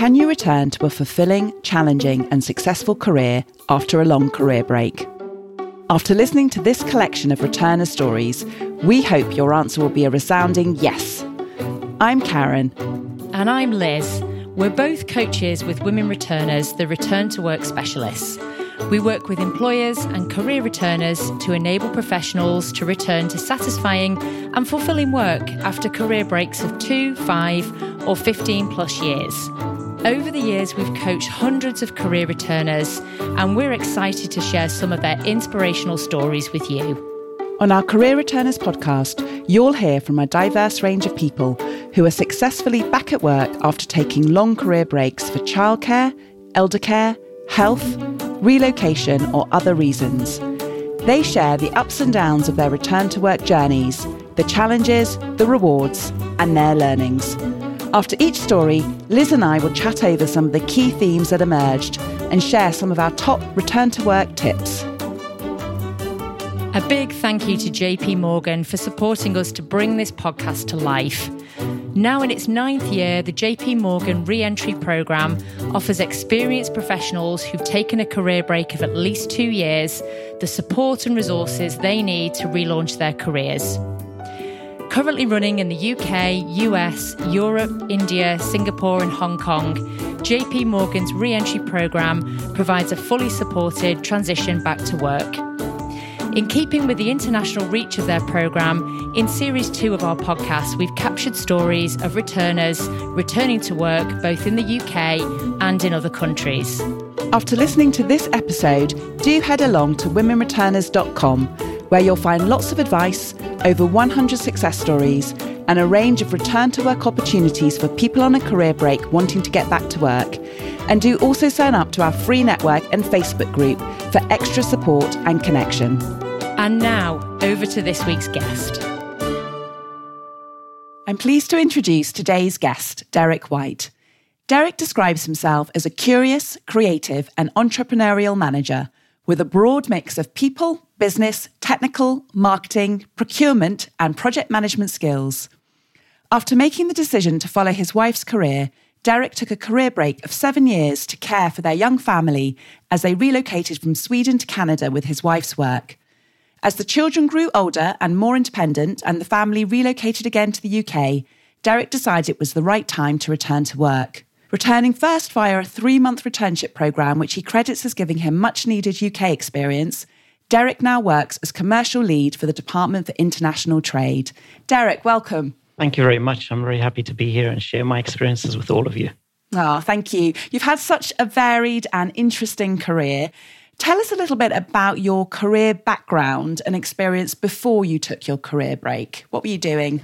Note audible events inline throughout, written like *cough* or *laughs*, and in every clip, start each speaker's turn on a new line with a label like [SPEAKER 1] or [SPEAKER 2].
[SPEAKER 1] Can you return to a fulfilling, challenging, and successful career after a long career break? After listening to this collection of returner stories, we hope your answer will be a resounding yes. I'm Karen.
[SPEAKER 2] And I'm Liz. We're both coaches with Women Returners, the Return to Work Specialists. We work with employers and career returners to enable professionals to return to satisfying and fulfilling work after career breaks of two, five, or 15 plus years. Over the years, we've coached hundreds of career returners, and we're excited to share some of their inspirational stories with you.
[SPEAKER 1] On our Career Returners podcast, you'll hear from a diverse range of people who are successfully back at work after taking long career breaks for childcare, elder care, health, relocation, or other reasons. They share the ups and downs of their return to work journeys, the challenges, the rewards, and their learnings. After each story, Liz and I will chat over some of the key themes that emerged and share some of our top return to work tips.
[SPEAKER 2] A big thank you to JP Morgan for supporting us to bring this podcast to life. Now in its ninth year, the JP Morgan Reentry Programme offers experienced professionals who've taken a career break of at least two years the support and resources they need to relaunch their careers. Currently running in the UK, US, Europe, India, Singapore, and Hong Kong, JP Morgan's re-entry program provides a fully supported transition back to work. In keeping with the international reach of their program, in series two of our podcast, we've captured stories of returners returning to work both in the UK and in other countries.
[SPEAKER 1] After listening to this episode, do head along to womenreturners.com where you'll find lots of advice, over 100 success stories, and a range of return to work opportunities for people on a career break wanting to get back to work. And do also sign up to our free network and Facebook group for extra support and connection.
[SPEAKER 2] And now, over to this week's guest.
[SPEAKER 1] I'm pleased to introduce today's guest, Derek White. Derek describes himself as a curious, creative, and entrepreneurial manager with a broad mix of people, business, technical, marketing, procurement, and project management skills. After making the decision to follow his wife's career, Derek took a career break of seven years to care for their young family as they relocated from Sweden to Canada with his wife's work. As the children grew older and more independent and the family relocated again to the UK, Derek decided it was the right time to return to work returning first via a three month returnship programme, which he credits as giving him much needed UK experience. Derek now works as commercial lead for the Department for International Trade. Derek, welcome.
[SPEAKER 3] Thank you very much. I'm very happy to be here and share my experiences with all of you.
[SPEAKER 1] Oh, thank you. You've had such a varied and interesting career. Tell us a little bit about your career background and experience before you took your career break. What were you doing?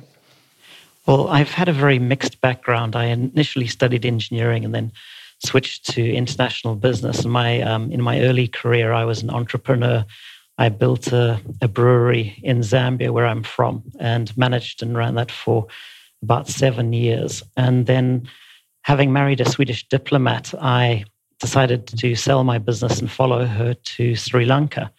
[SPEAKER 3] Well, I've had a very mixed background. I initially studied engineering and then switched to international business. In my um, in my early career, I was an entrepreneur. I built a, a, brewery in Zambia, where I'm from, and managed and ran that for about seven years. And then, having married a Swedish diplomat, I decided to sell my business and follow her to Sri Lanka.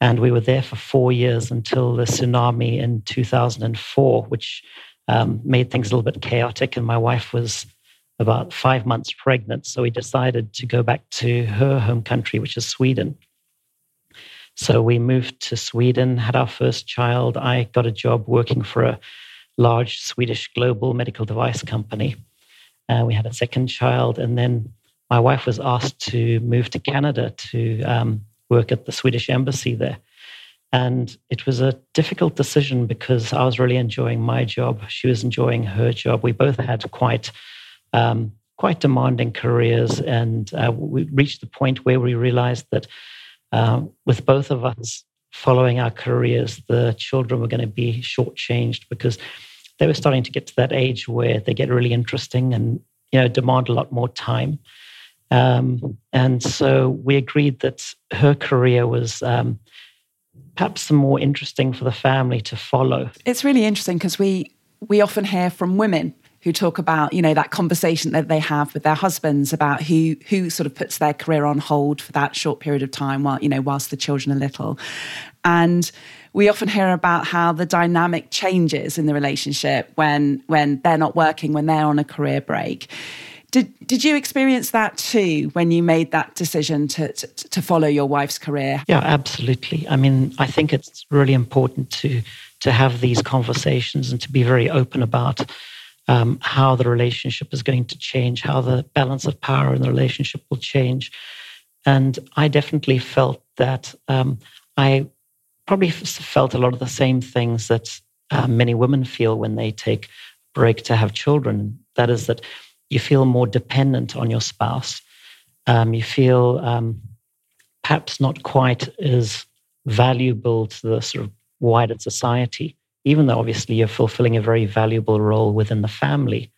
[SPEAKER 3] And we were there for four years until the tsunami in 2004, which um, made things a little bit chaotic. And my wife was about five months pregnant. So we decided to go back to her home country, which is Sweden. So we moved to Sweden, had our first child. I got a job working for a large Swedish global medical device company. Uh, we had a second child. And then my wife was asked to move to Canada to um, work at the Swedish embassy there. And it was a difficult decision because I was really enjoying my job. She was enjoying her job. We both had quite, um, quite demanding careers. And uh, we reached the point where we realized that uh, with both of us following our careers, the children were going to be shortchanged because they were starting to get to that age where they get really interesting and you know demand a lot more time. Um, and so we agreed that her career was um, perhaps some more interesting for the family to follow.
[SPEAKER 1] It's really interesting because we we often hear from women who talk about you know that conversation that they have with their husbands about who who sort of puts their career on hold for that short period of time while you know whilst the children are little and we often hear about how the dynamic changes in the relationship when when they're not working when they're on a career break Did did you experience that too when you made that decision to, to, to follow your wife's career?
[SPEAKER 3] Yeah, absolutely. I mean, I think it's really important to to have these conversations and to be very open about um, how the relationship is going to change, how the balance of power in the relationship will change. And I definitely felt that um, I probably felt a lot of the same things that uh, many women feel when they take a break to have children. That is that you feel more dependent on your spouse. Um, you feel um, perhaps not quite as valuable to the sort of wider society, even though obviously you're fulfilling a very valuable role within the family.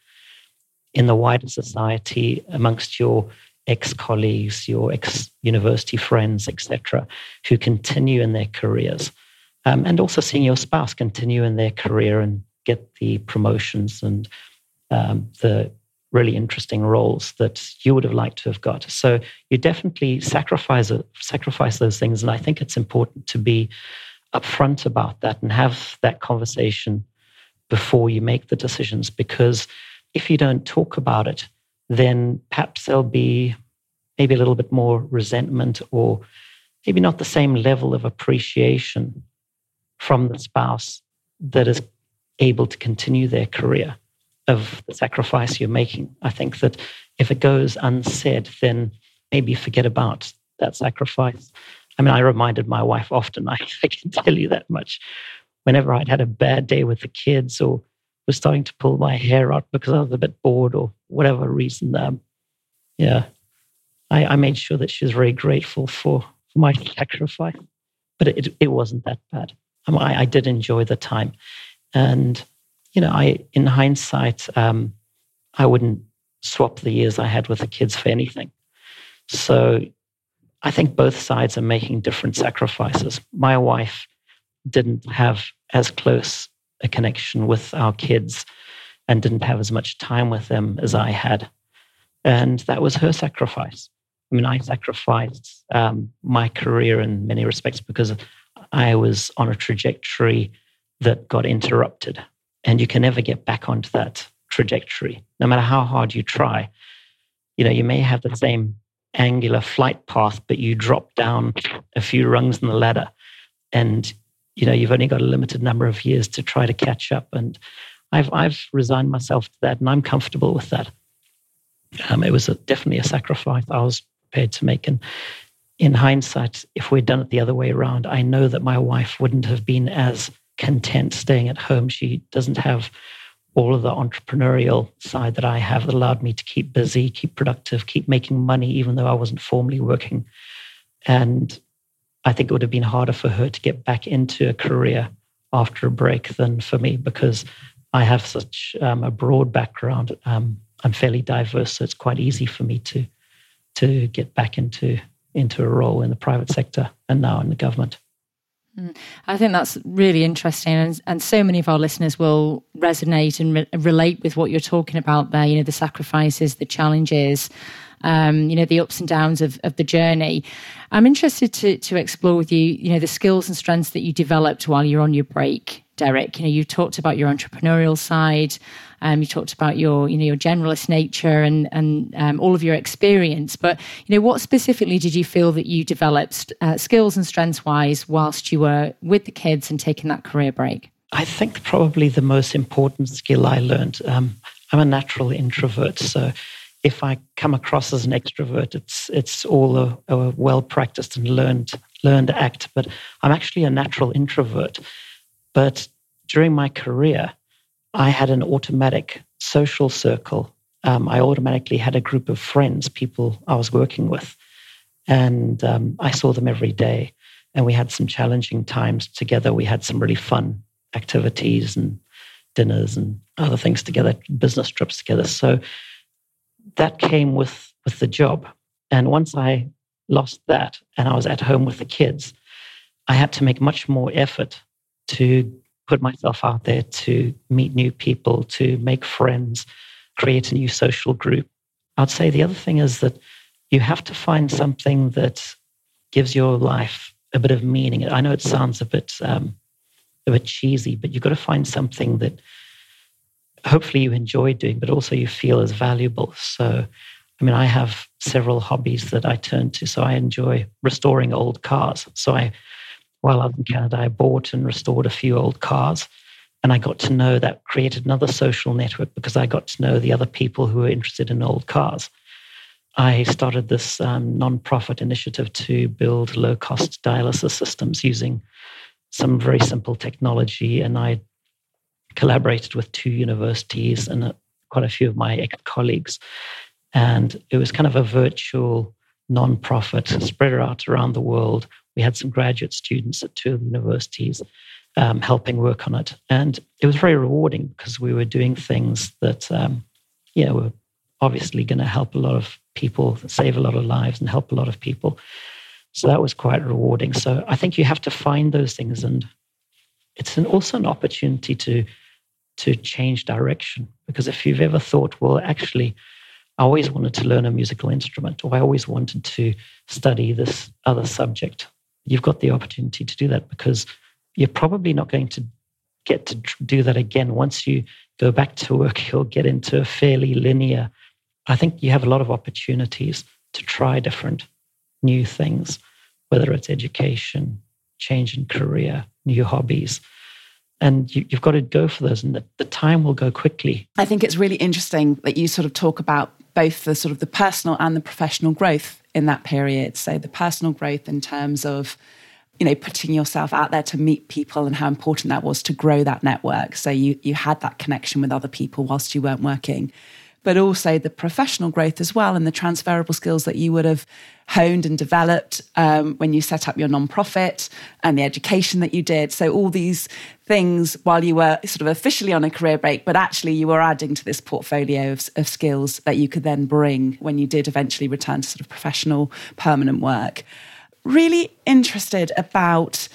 [SPEAKER 3] In the wider society, amongst your ex colleagues, your ex university friends, etc., who continue in their careers, um, and also seeing your spouse continue in their career and get the promotions and um, the really interesting roles that you would have liked to have got. So you definitely sacrifice sacrifice those things, and I think it's important to be upfront about that and have that conversation before you make the decisions. Because if you don't talk about it, then perhaps there'll be maybe a little bit more resentment or maybe not the same level of appreciation from the spouse that is able to continue their career of the sacrifice you're making. I think that if it goes unsaid, then maybe forget about that sacrifice. I mean, I reminded my wife often, I, *laughs* I can tell you that much. Whenever I'd had a bad day with the kids or was starting to pull my hair out because I was a bit bored or whatever reason, um, yeah, I, I, made sure that she was very grateful for, for my sacrifice. But it, it wasn't that bad. I, I did enjoy the time. And you know, I in hindsight, um, I wouldn't swap the years I had with the kids for anything. So I think both sides are making different sacrifices. My wife didn't have as close a connection with our kids and didn't have as much time with them as I had. And that was her sacrifice. I mean, I sacrificed um, my career in many respects because I was on a trajectory that got interrupted and you can never get back onto that trajectory, no matter how hard you try. You know, you may have the same angular flight path, but you drop down a few rungs in the ladder, and you know you've only got a limited number of years to try to catch up. And I've I've resigned myself to that, and I'm comfortable with that. Um, it was a, definitely a sacrifice I was prepared to make, and in hindsight, if we'd done it the other way around, I know that my wife wouldn't have been as content staying at home. She doesn't have all of the entrepreneurial side that I have that allowed me to keep busy, keep productive, keep making money, even though I wasn't formally working. And I think it would have been harder for her to get back into a career after a break than for me because I have such um, a broad background. Um, I'm fairly diverse, so it's quite easy for me to to get back into into a role in the private sector and now in the government.
[SPEAKER 2] I think that's really interesting, and, and so many of our listeners will resonate and re- relate with what you're talking about there. You know, the sacrifices, the challenges, um, you know, the ups and downs of, of the journey. I'm interested to to explore with you, you know, the skills and strengths that you developed while you're on your break, Derek. You know, you talked about your entrepreneurial side. Um, you talked about your, you know, your generalist nature and and um, all of your experience. But you know, what specifically did you feel that you developed uh, skills and strengths wise whilst you were with the kids and taking that career break?
[SPEAKER 3] I think probably the most important skill I learned. Um, I'm a natural introvert, so if I come across as an extrovert, it's it's all a, a well practiced and learned learned act. But I'm actually a natural introvert. But during my career, I had an automatic social circle. Um, I automatically had a group of friends, people I was working with, and um, I saw them every day. And we had some challenging times together. We had some really fun activities and dinners and other things together, business trips together. So that came with with the job. And once I lost that, and I was at home with the kids, I had to make much more effort to put myself out there to meet new people, to make friends, create a new social group. I'd say the other thing is that you have to find something that gives your life a bit of meaning. I know it sounds a bit um, a bit cheesy, but you've got to find something that hopefully you enjoy doing, but also you feel is valuable. So, I mean, I have several hobbies that I turn to. So I enjoy restoring old cars. So I, while I in Canada, I bought and restored a few old cars. And I got to know that created another social network because I got to know the other people who were interested in old cars. I started this um, non-profit initiative to build low-cost dialysis systems using some very simple technology, and I collaborated with two universities and uh, quite a few of my colleagues. And it was kind of a virtual non-profit spread out around the world. We had some graduate students at two of the universities um, helping work on it. And it was very rewarding because we were doing things that, um, yeah, were obviously going to help a lot of people, save a lot of lives, and help a lot of people. So that was quite rewarding. So I think you have to find those things, and it's an, also an opportunity to to change direction. Because if you've ever thought, well, actually, I always wanted to learn a musical instrument, or I always wanted to study this other subject, you've got the opportunity to do that because you're probably not going to get to do that again. Once you go back to work, you'll get into a fairly linear. I think you have a lot of opportunities to try different new things, whether it's education, change in career, new hobbies. And you, have got to go for those, and the, the time will go quickly.
[SPEAKER 1] I think it's really interesting that you sort of talk about both the sort of the personal and the professional growth in that period. So the personal growth in terms of you know putting yourself out there to meet people and how important that was to grow that network so you you had that connection with other people whilst you weren't working but also the professional growth as well and the transferable skills that you would have honed and developed um, when you set up your nonprofit and the education that you did. So, all these things while you were sort of officially on a career break, but actually you were adding to this portfolio of, of skills that you could then bring when you did eventually return to sort of professional, permanent work really interested about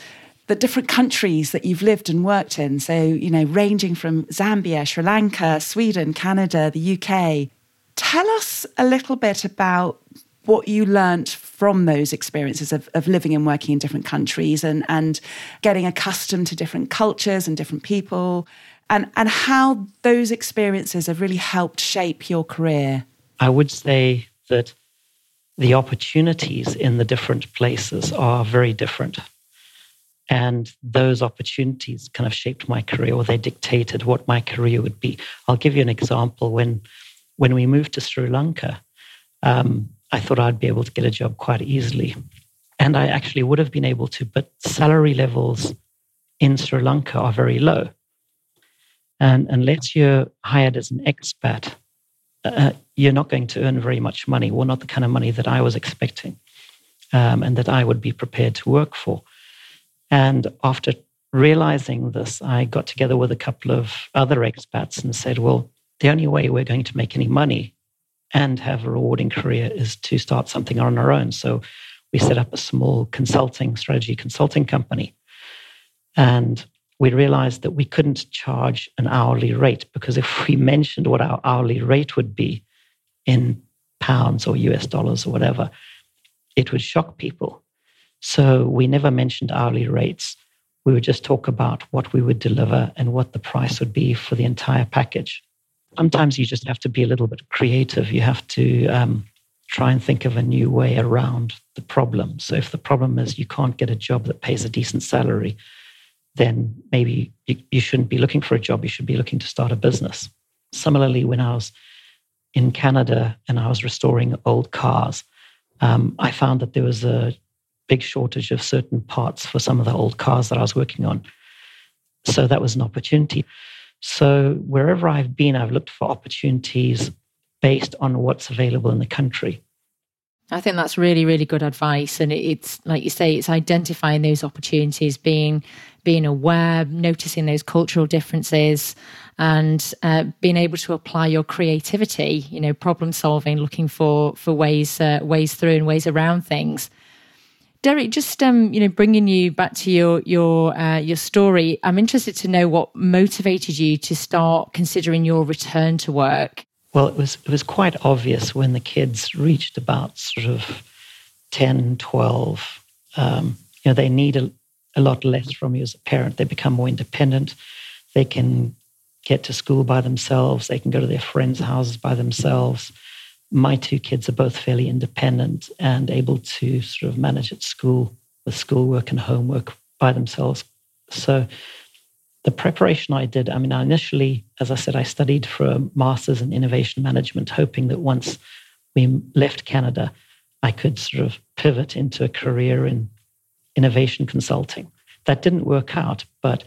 [SPEAKER 1] the different countries that you've lived and worked in. So, you know, ranging from Zambia, Sri Lanka, Sweden, Canada, the UK. Tell us a little bit about what you learnt from those experiences of, of living and working in different countries and, and getting accustomed to different cultures and different people and, and how those experiences have really helped shape your career.
[SPEAKER 3] I would say that the opportunities in the different places are very different. And those opportunities kind of shaped my career, or they dictated what my career would be. I'll give you an example. When, when we moved to Sri Lanka, um, I thought I'd be able to get a job quite easily. And I actually would have been able to, but salary levels in Sri Lanka are very low. And unless you're hired as an expat, uh, you're not going to earn very much money, or not the kind of money that I was expecting um, and that I would be prepared to work for. And after realizing this, I got together with a couple of other expats and said, well, the only way we're going to make any money and have a rewarding career is to start something on our own. So we set up a small consulting strategy consulting company. And we realized that we couldn't charge an hourly rate because if we *laughs* mentioned what our hourly rate would be in pounds or US dollars or whatever, it would shock people. So we never mentioned hourly rates. We would just talk about what we would deliver and what the price would be for the entire package. Sometimes you just have to be a little bit creative. You have to um, try and think of a new way around the problem. So if the problem is you can't get a job that pays a decent salary, then maybe you, you shouldn't be looking for a job. You should be looking to start a business. Similarly, when I was in Canada and I was restoring old cars, um, I found that there was a big shortage of certain parts for some of the old cars that I was working on. So that was an opportunity. So wherever I've been, I've looked for opportunities based on what's available in the country.
[SPEAKER 2] I think that's really, really good advice. And it's like you say, it's identifying those opportunities, being being aware, noticing those cultural differences, and uh, being able to apply your creativity. You know, problem solving, looking for for ways uh, ways through and ways around things. Derek, just um, you know, bringing you back to your your uh, your story, I'm interested to know what motivated you to start considering your return to work.
[SPEAKER 3] Well, it was it was quite obvious when the kids reached about sort of 10, 12. Um, you know, they need a, a lot less from you as a parent. They become more independent. They can get to school by themselves. They can go to their friends' houses by themselves. My two kids are both fairly independent and able to sort of manage at school with schoolwork and homework by themselves. So the preparation I did, I mean, I initially, as I said, I studied for a master's in innovation management, hoping that once we left Canada, I could sort of pivot into a career in innovation consulting. That didn't work out, but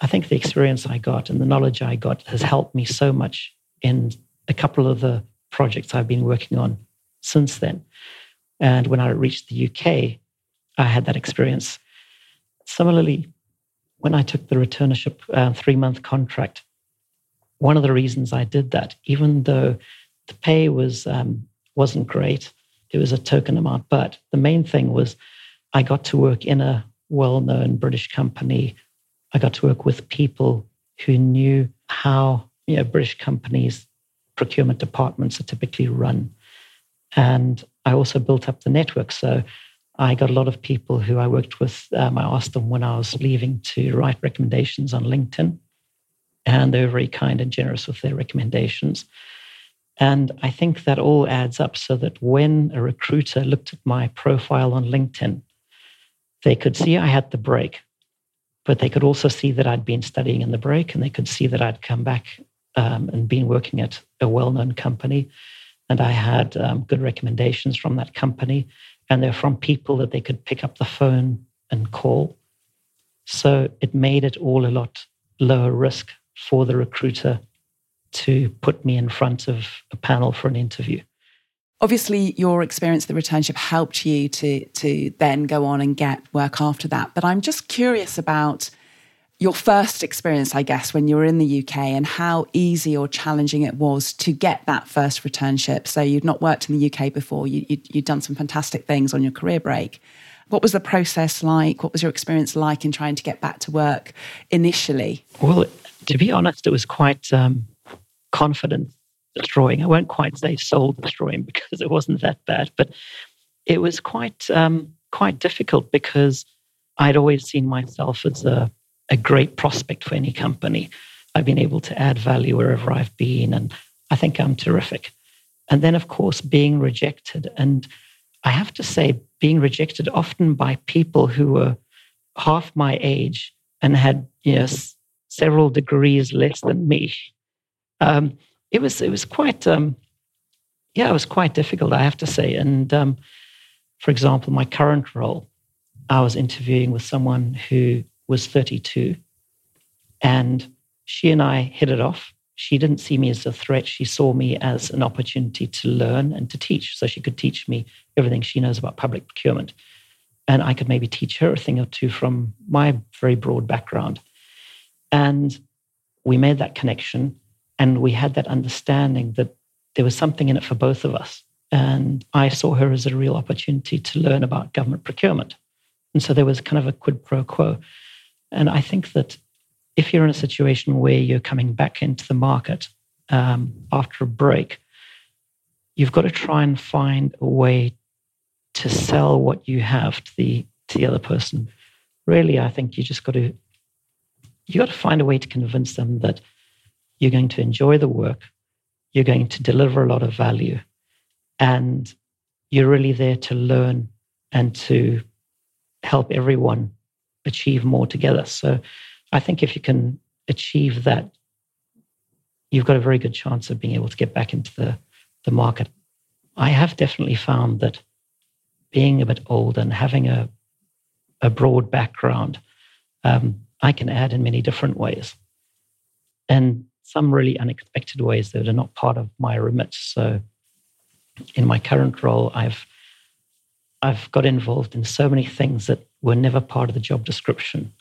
[SPEAKER 3] I think the experience I got and the knowledge I got has helped me so much in a couple of the projects I've been working on since then. And when I reached the UK, I had that experience. Similarly, when I took the returnership uh, three month contract, one of the reasons I did that, even though the pay was um, wasn't great, it was a token amount, but the main thing was I got to work in a well known British company. I got to work with people who knew how you know, British companies' procurement departments are typically run. And I also built up the network. So I got a lot of people who I worked with. Um, I asked them when I was leaving to write recommendations on LinkedIn, and they were very kind and generous with their recommendations. And I think that all adds up so that when a recruiter looked at my profile on LinkedIn, they could see I had the break, but they could also see that I'd been studying in the break, and they could see that I'd come back um, and been working at a well known company. And I had um, good recommendations from that company and they're from people that they could pick up the phone and call. So it made it all a lot lower risk for the recruiter to put me in front of a panel for an interview.
[SPEAKER 1] Obviously, your experience at the returnship helped you to, to then go on and get work after that. But I'm just curious about your first experience, I guess, when you were in the UK and how easy or challenging it was to get that first returnship. So you'd not worked in the UK before, you, would you'd done some fantastic things on your career break. What was the process like? What was your experience like in trying to get back to work initially?
[SPEAKER 3] Well, to be honest, it was quite um, confidence destroying. I won't quite say soul destroying *laughs* because it wasn't that bad, but it was quite um, quite difficult because I'd always seen myself as a a great prospect for any company. I've been able to add value wherever I've been, and I think I'm terrific. And then, of course, being rejected. And I have to say, being rejected often by people who were half my age and had you know, several degrees less than me. Um, it was it was quite um, yeah, it was quite difficult, I have to say. And um, for example, my current role, I was interviewing with someone who was 32. And she and I hit it off. She didn't see me as a threat. She saw me as an opportunity to learn and to teach. So she could teach me everything she knows about public procurement. And I could maybe teach her a thing or two from my very broad background. And we made that connection and we had that understanding that there was something in it for both of us. And I saw her as a real opportunity to learn about government procurement. And so there was kind of a quid pro quo. And I think that if you're in a situation where you're coming back into the market um, after a break, you've got to try and find a way to sell what you have to the to the other person. Really, I think you just got to you got to find a way to convince them that you're going to enjoy the work, you're going to deliver a lot of value, and you're really there to learn and to help everyone achieve more together. So I think if you can achieve that, you've got a very good chance of being able to get back into the, the market. I have definitely found that being a bit old and having a, a broad background, um, I can add in many different ways. And some really unexpected ways that are not part of my remit. So in my current role, I've I've got involved in so many things that were never part of the job description.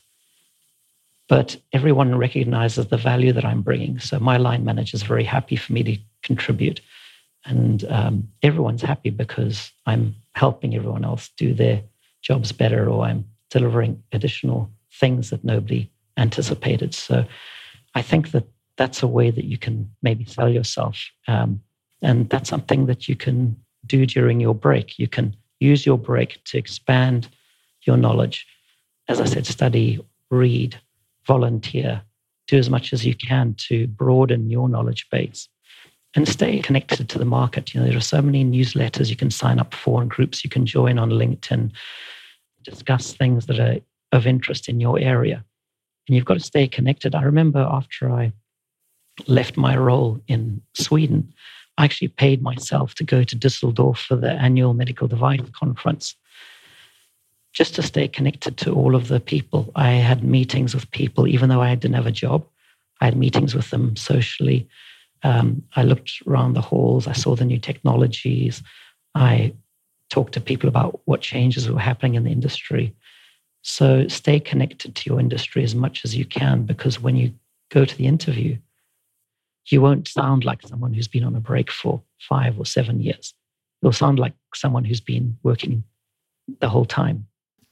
[SPEAKER 3] But everyone recognizes the value that I'm bringing. So my line manager is very happy for me to contribute. And um, everyone's happy because I'm helping everyone else do their jobs better or I'm delivering additional things that nobody anticipated. So I think that that's a way that you can maybe sell yourself. Um, and that's something that you can do during your break. You can use your break to expand your knowledge. As I said, study, read, volunteer, do as much as you can to broaden your knowledge base and stay connected to the market. You know, there are so many newsletters you can sign up for and groups you can join on LinkedIn, discuss things that are of interest in your area. And you've got to stay connected. I remember after I left my role in Sweden, I actually paid myself to go to Düsseldorf for the annual medical device conference just to stay connected to all of the people. I had meetings with people, even though I didn't have a job. I had meetings with them socially. Um, I looked around the halls. I saw the new technologies. I talked to people about what changes were happening in the industry. So stay connected to your industry as much as you can, because when you go to the interview, you won't sound like someone who's been on a break for five or seven years. You'll sound like someone who's been working the whole time.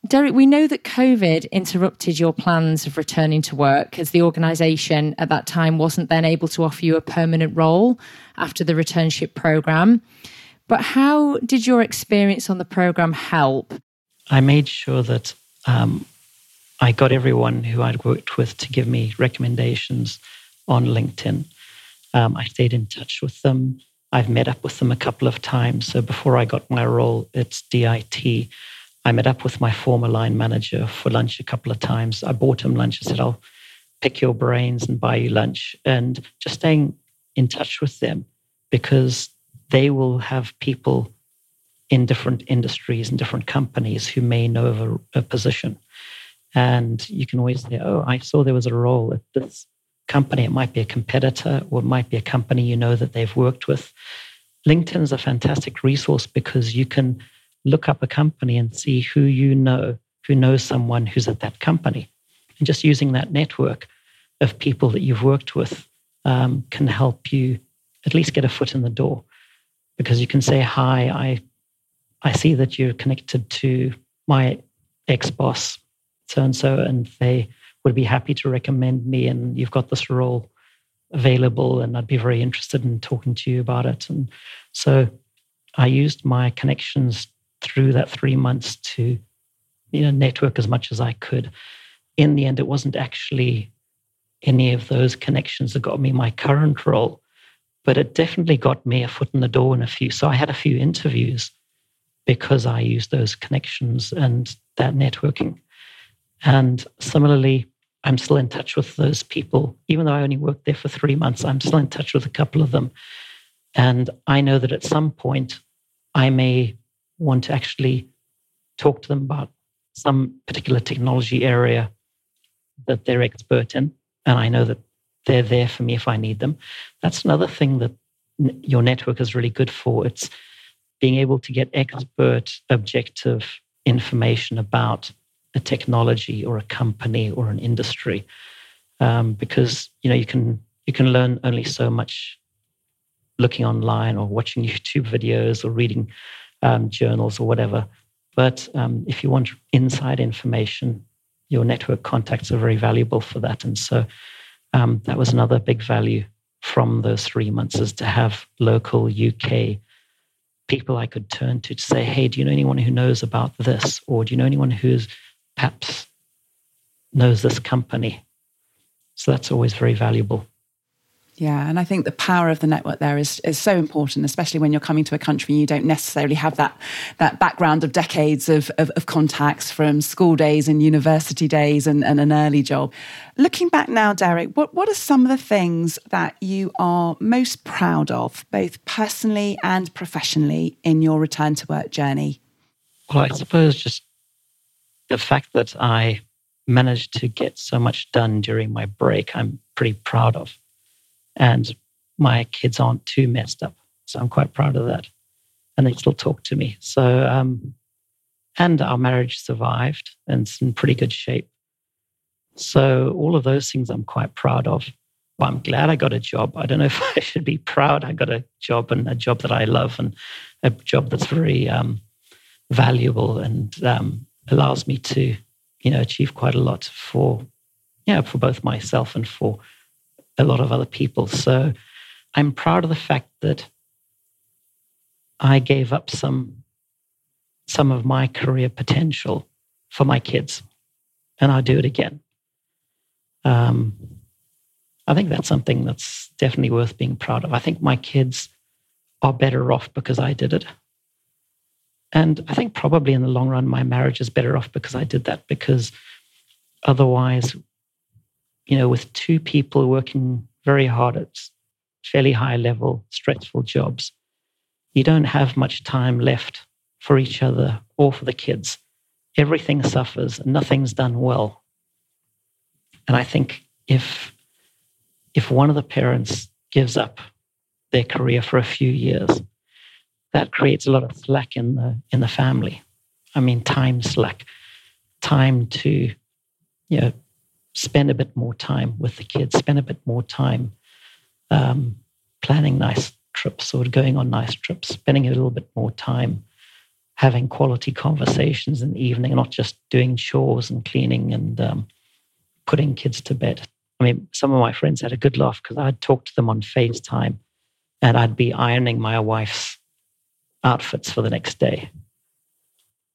[SPEAKER 2] Derek, we know that COVID interrupted your plans of returning to work as the organisation at that time wasn't then able to offer you a permanent role after the returnship programme. But how did your experience on the programme help?
[SPEAKER 3] I made sure that um, I got everyone who I'd worked with to give me recommendations on LinkedIn. Um, I stayed in touch with them. I've met up with them a couple of times. So before I got my role at DIT, I met up with my former line manager for lunch a couple of times. I bought him lunch. I said, I'll pick your brains and buy you lunch. And just staying in touch with them because they will have people in different industries and different companies who may know of a, a position. And you can always say, Oh, I saw there was a role at this company. It might be a competitor or it might be a company you know that they've worked with. LinkedIn is a fantastic resource because you can look up a company and see who you know, who knows someone who's at that company. And just using that network of people that you've worked with um, can help you at least get a foot in the door because you can say, Hi, I, I see that you're connected to my ex boss, so and so, and they would be happy to recommend me. And you've got this role available, and I'd be very interested in talking to you about it. And so I used my connections through that three months to you know network as much as I could. In the end, it wasn't actually any of those connections that got me my current role, but it definitely got me a foot in the door in a few. So I had a few interviews because I used those connections and that networking. And similarly, I'm still in touch with those people. Even though I only worked there for three months, I'm still in touch with a couple of them. And I know that at some point I may want to actually talk to them about some particular technology area that they're expert in. And I know that they're there for me if I need them. That's another thing that your network is really good for. It's being able to get expert, objective information about a technology or a company or an industry, um, because you know you can you can learn only so much looking online or watching *laughs* YouTube videos or reading um, journals or whatever. But um, if you want inside information, your network contacts are very valuable for that. And so um, that was another big value from those three months is to have local UK people I could turn to to say, hey, do you know anyone who knows about this? Or do you know anyone who's perhaps knows this company? So that's always very valuable.
[SPEAKER 1] Yeah, and I think the power of the network there is is so important, especially when you're coming to a country and you don't necessarily have that that background of decades of, of, of contacts from school days and university days and, and an early job. Looking back now, Derek, what, what are some of the things that you are most proud of, both personally and professionally, in your return to work journey?
[SPEAKER 3] Well, I suppose just the fact that I managed to get so much done during my break, I'm pretty proud of and my kids aren't too messed up. So I'm quite proud of that. And they still talk to me. So, um, and our marriage survived and it's in pretty good shape. So, all of those things I'm quite proud of. Well, I'm glad I got a job. I don't know *laughs* if I should be proud I got a job and a job that I love and a job that's very um, valuable and um, allows me to, you know, achieve quite a lot for, yeah, for both myself and for a lot of other people. So I'm proud of the fact that I gave up some some of my career potential for my kids, and I'll do it again. Um, I think that's something that's definitely worth being proud of. I think my kids are better off because I did it. And I think probably in the long run, my marriage is better off because I did that. Because otherwise, you know, with two people working very hard at fairly high level, stressful jobs, you don't have much time left for each other or for the kids. Everything suffers and nothing's done well. And I think if if one of the parents gives up their career for a few years, that creates a lot of slack in the in the family. I mean, time slack, time to, you know, spend a bit more time with the kids, spend a bit more time um, planning nice trips or going on nice trips, spending a little bit more time having quality conversations in the evening, not just doing chores and cleaning and um, putting kids to bed. I mean, some of my friends had a good laugh because I'd talk to them on FaceTime and I'd be ironing my wife's outfits for the next day.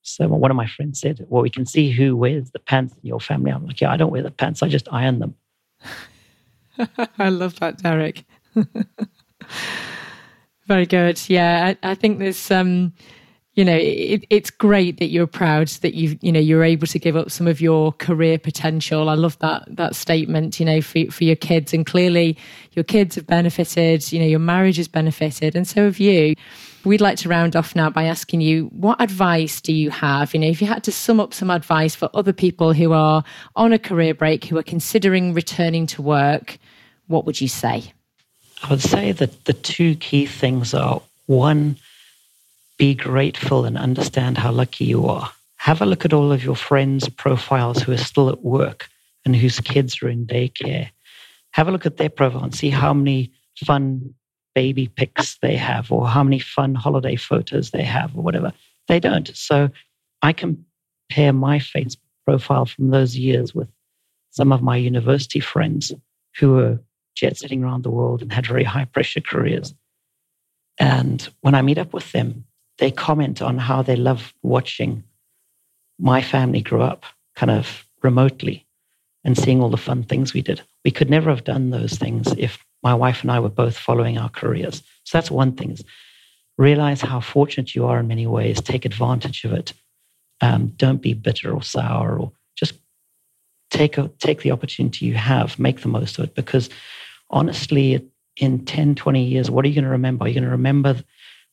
[SPEAKER 3] So one of my friends said, Well, we can see who wears the pants in your family. I'm like, Yeah, I don't wear the pants, I just iron them. *laughs*
[SPEAKER 2] I love that, Derek. *laughs* Very good. Yeah, I, I think there's um you know it, it's great that you're proud that you you know you're able to give up some of your career potential. I love that that statement you know for, for your kids. And clearly your kids have benefited you know your marriage has benefited and so have you. We'd like to round off now by asking you what advice do you have? You know if you had to sum up some advice for other people who are on a career break who are considering returning to work what would you say?
[SPEAKER 3] I would say that the two key things are one be grateful and understand how lucky you are. Have a look at all of your friends' profiles who are still at work and whose kids are in daycare. Have a look at their profile and see how many fun baby pics they have or how many fun holiday photos they have or whatever. They don't. So I compare my Facebook profile from those years with some of my university friends who were jet setting around the world and had very high pressure careers. And when I meet up with them, they comment on how they love watching my family grow up kind of remotely and seeing all the fun things we did. We could never have done those things if my wife and I were both following our careers. So that's one thing realize how fortunate you are in many ways. Take advantage of it. Um, don't be bitter or sour or just take, a, take the opportunity you have, make the most of it. Because honestly, in 10, 20 years, what are you going to remember? Are you going to remember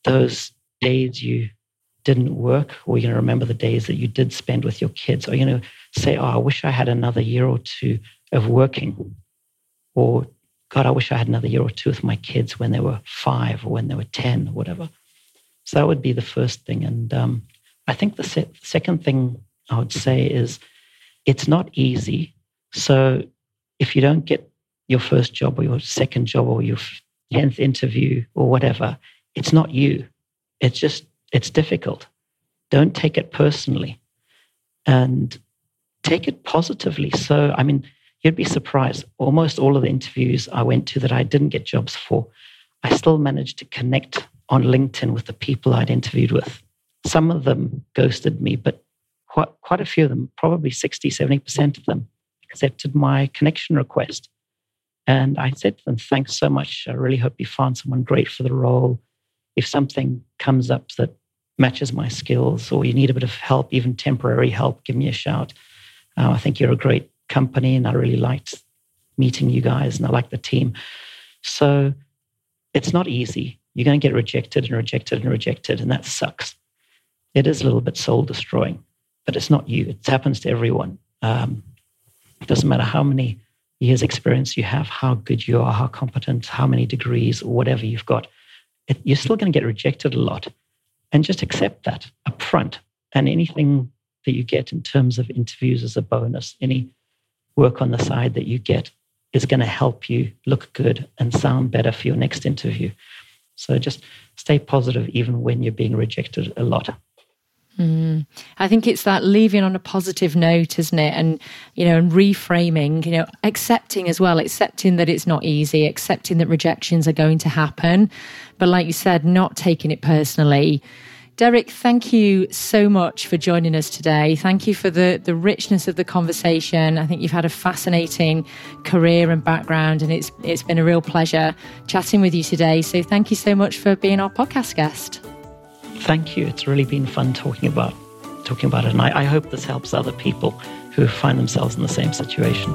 [SPEAKER 3] those days you didn't work, or you're going to remember the days that you did spend with your kids? or you're going to say, Oh, I wish I had another year or two of working? Or, God, I wish I had another year or two with my kids when they were five or when they were 10 or whatever. So that would be the first thing. And um, I think the se- second thing I would say is it's not easy. So if you don't get your first job or your second job or your 10th interview or whatever, it's not you. It's just, it's difficult. Don't take it personally and take it positively. So, I mean, you'd be surprised. Almost all of the interviews I went to that I didn't get jobs for, I still managed to connect on LinkedIn with the people I'd interviewed with. Some of them ghosted me, but quite, quite a few of them, probably 60, 70% of them, accepted my connection request. And I said to them, Thanks so much. I really hope you found someone great for the role if something comes up that matches my skills or you need a bit of help, even temporary help, give me a shout. Uh, I think you're a great company and I really liked meeting you guys and I like the team. So it's not easy. You're going to get rejected and rejected and rejected, and that sucks. It is a little bit soul destroying, but it's not you. It happens to everyone. Um, it doesn't matter how many years' experience you have, how good you are, how competent, how many degrees, or whatever you've got you're still going to get rejected a lot. And just accept that up front. And anything that you get in terms of interviews as a bonus, any work on the side that you get is going to help you look good and sound better for your next interview. So just stay positive even when you're being rejected a lot.
[SPEAKER 2] Mm. I think it's that leaving on a positive note, isn't it? And, you know, and reframing, you know, accepting as well, accepting that it's not easy, accepting that rejections are going to happen. But like you said, not taking it personally, Derek, thank you so much for joining us today. Thank you for the, the richness of the conversation. I think you've had a fascinating career and background, and it's it's been a real pleasure chatting with you today. So thank you so much for being our podcast guest.
[SPEAKER 3] Thank you. It's really been fun talking about talking about it, and I, I hope this helps other people who find themselves in the same situation.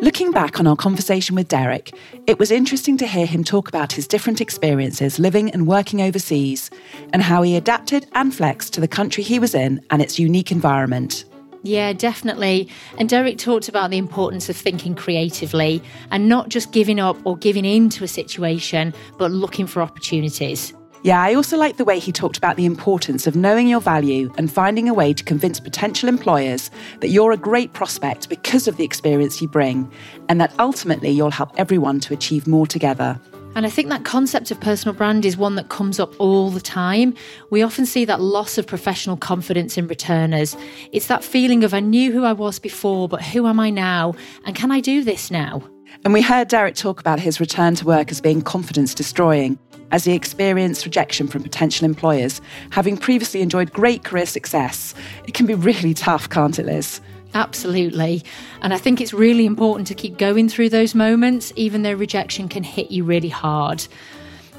[SPEAKER 1] Looking back on our conversation with Derek, it was interesting to hear him talk about his different experiences living and working overseas and how he adapted and flexed to the country he was in and its unique environment.
[SPEAKER 2] Yeah, definitely. And Derek talked about the importance of thinking creatively and not just giving up or giving in to a situation, but looking for opportunities.
[SPEAKER 1] Yeah, I also like the way he talked about the importance of knowing your value and finding a way to convince potential employers that you're a great prospect because of the experience you bring, and that ultimately you'll help everyone to achieve more together.
[SPEAKER 2] And I think that concept of personal brand is one that comes up all the time. We often see that loss of professional confidence in returners. It's that feeling of I knew who I was before, but who am I now? And can I do this now?
[SPEAKER 1] And we heard Derek talk about his return to work as being confidence destroying as he experienced rejection from potential employers, having previously enjoyed great career success. It can be really tough, can't it, Liz?
[SPEAKER 2] Absolutely. And I think it's really important to keep going through those moments, even though rejection can hit you really hard.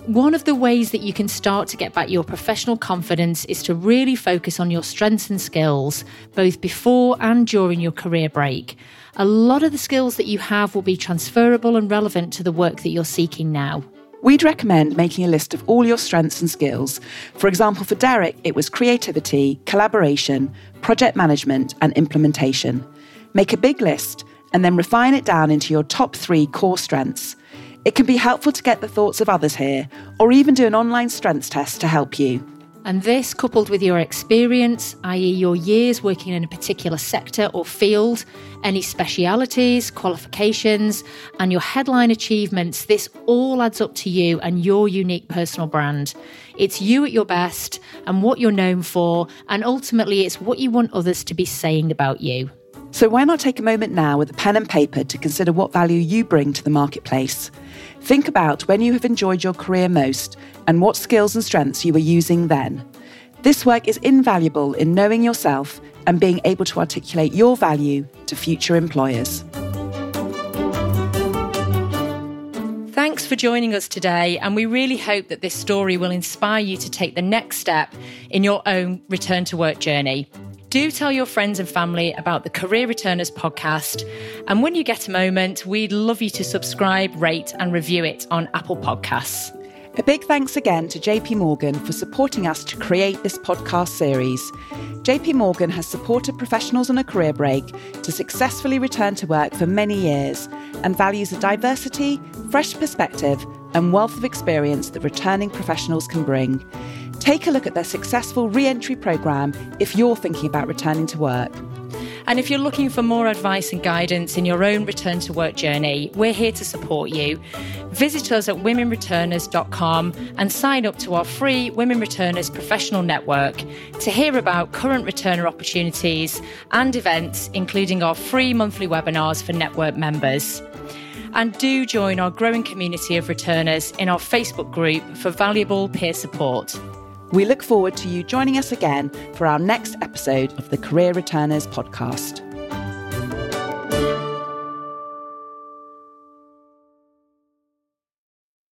[SPEAKER 2] One of the ways that you can start to get back your professional confidence is to really focus on your strengths and skills, both before and during your career break. A lot of the skills that you have will be transferable and relevant to the work that you're seeking now.
[SPEAKER 1] We'd recommend making a list of all your strengths and skills. For example, for Derek, it was creativity, collaboration, project management, and implementation. Make a big list and then refine it down into your top three core strengths. It can be helpful to get the thoughts of others here, or even do an online strengths test to help you.
[SPEAKER 2] And this, coupled with your experience, i.e., your years working in a particular sector or field, any specialities, qualifications, and your headline achievements, this all adds up to you and your unique personal brand. It's you at your best and what you're known for, and ultimately, it's what you want others to be saying about you.
[SPEAKER 1] So, why not take a moment now with a pen and paper to consider what value you bring to the marketplace? Think about when you have enjoyed your career most and what skills and strengths you were using then. This work is invaluable in knowing yourself and being able to articulate your value to future employers.
[SPEAKER 2] Thanks for joining us today, and we really hope that this story will inspire you to take the next step in your own return to work journey. Do tell your friends and family about the Career Returners podcast. And when you get a moment, we'd love you to subscribe, rate, and review it on Apple Podcasts.
[SPEAKER 1] A big thanks again to JP Morgan for supporting us to create this podcast series. JP Morgan has supported professionals on a career break to successfully return to work for many years and values the diversity, fresh perspective, and wealth of experience that returning professionals can bring. Take a look at their successful re entry programme if you're thinking about returning to work.
[SPEAKER 2] And if you're looking for more advice and guidance in your own return to work journey, we're here to support you. Visit us at womenreturners.com and sign up to our free Women Returners professional network to hear about current returner opportunities and events, including our free monthly webinars for network members. And do join our growing community of returners in our Facebook group for valuable peer support.
[SPEAKER 1] We look forward to you joining us again for our next episode of the Career Returners podcast.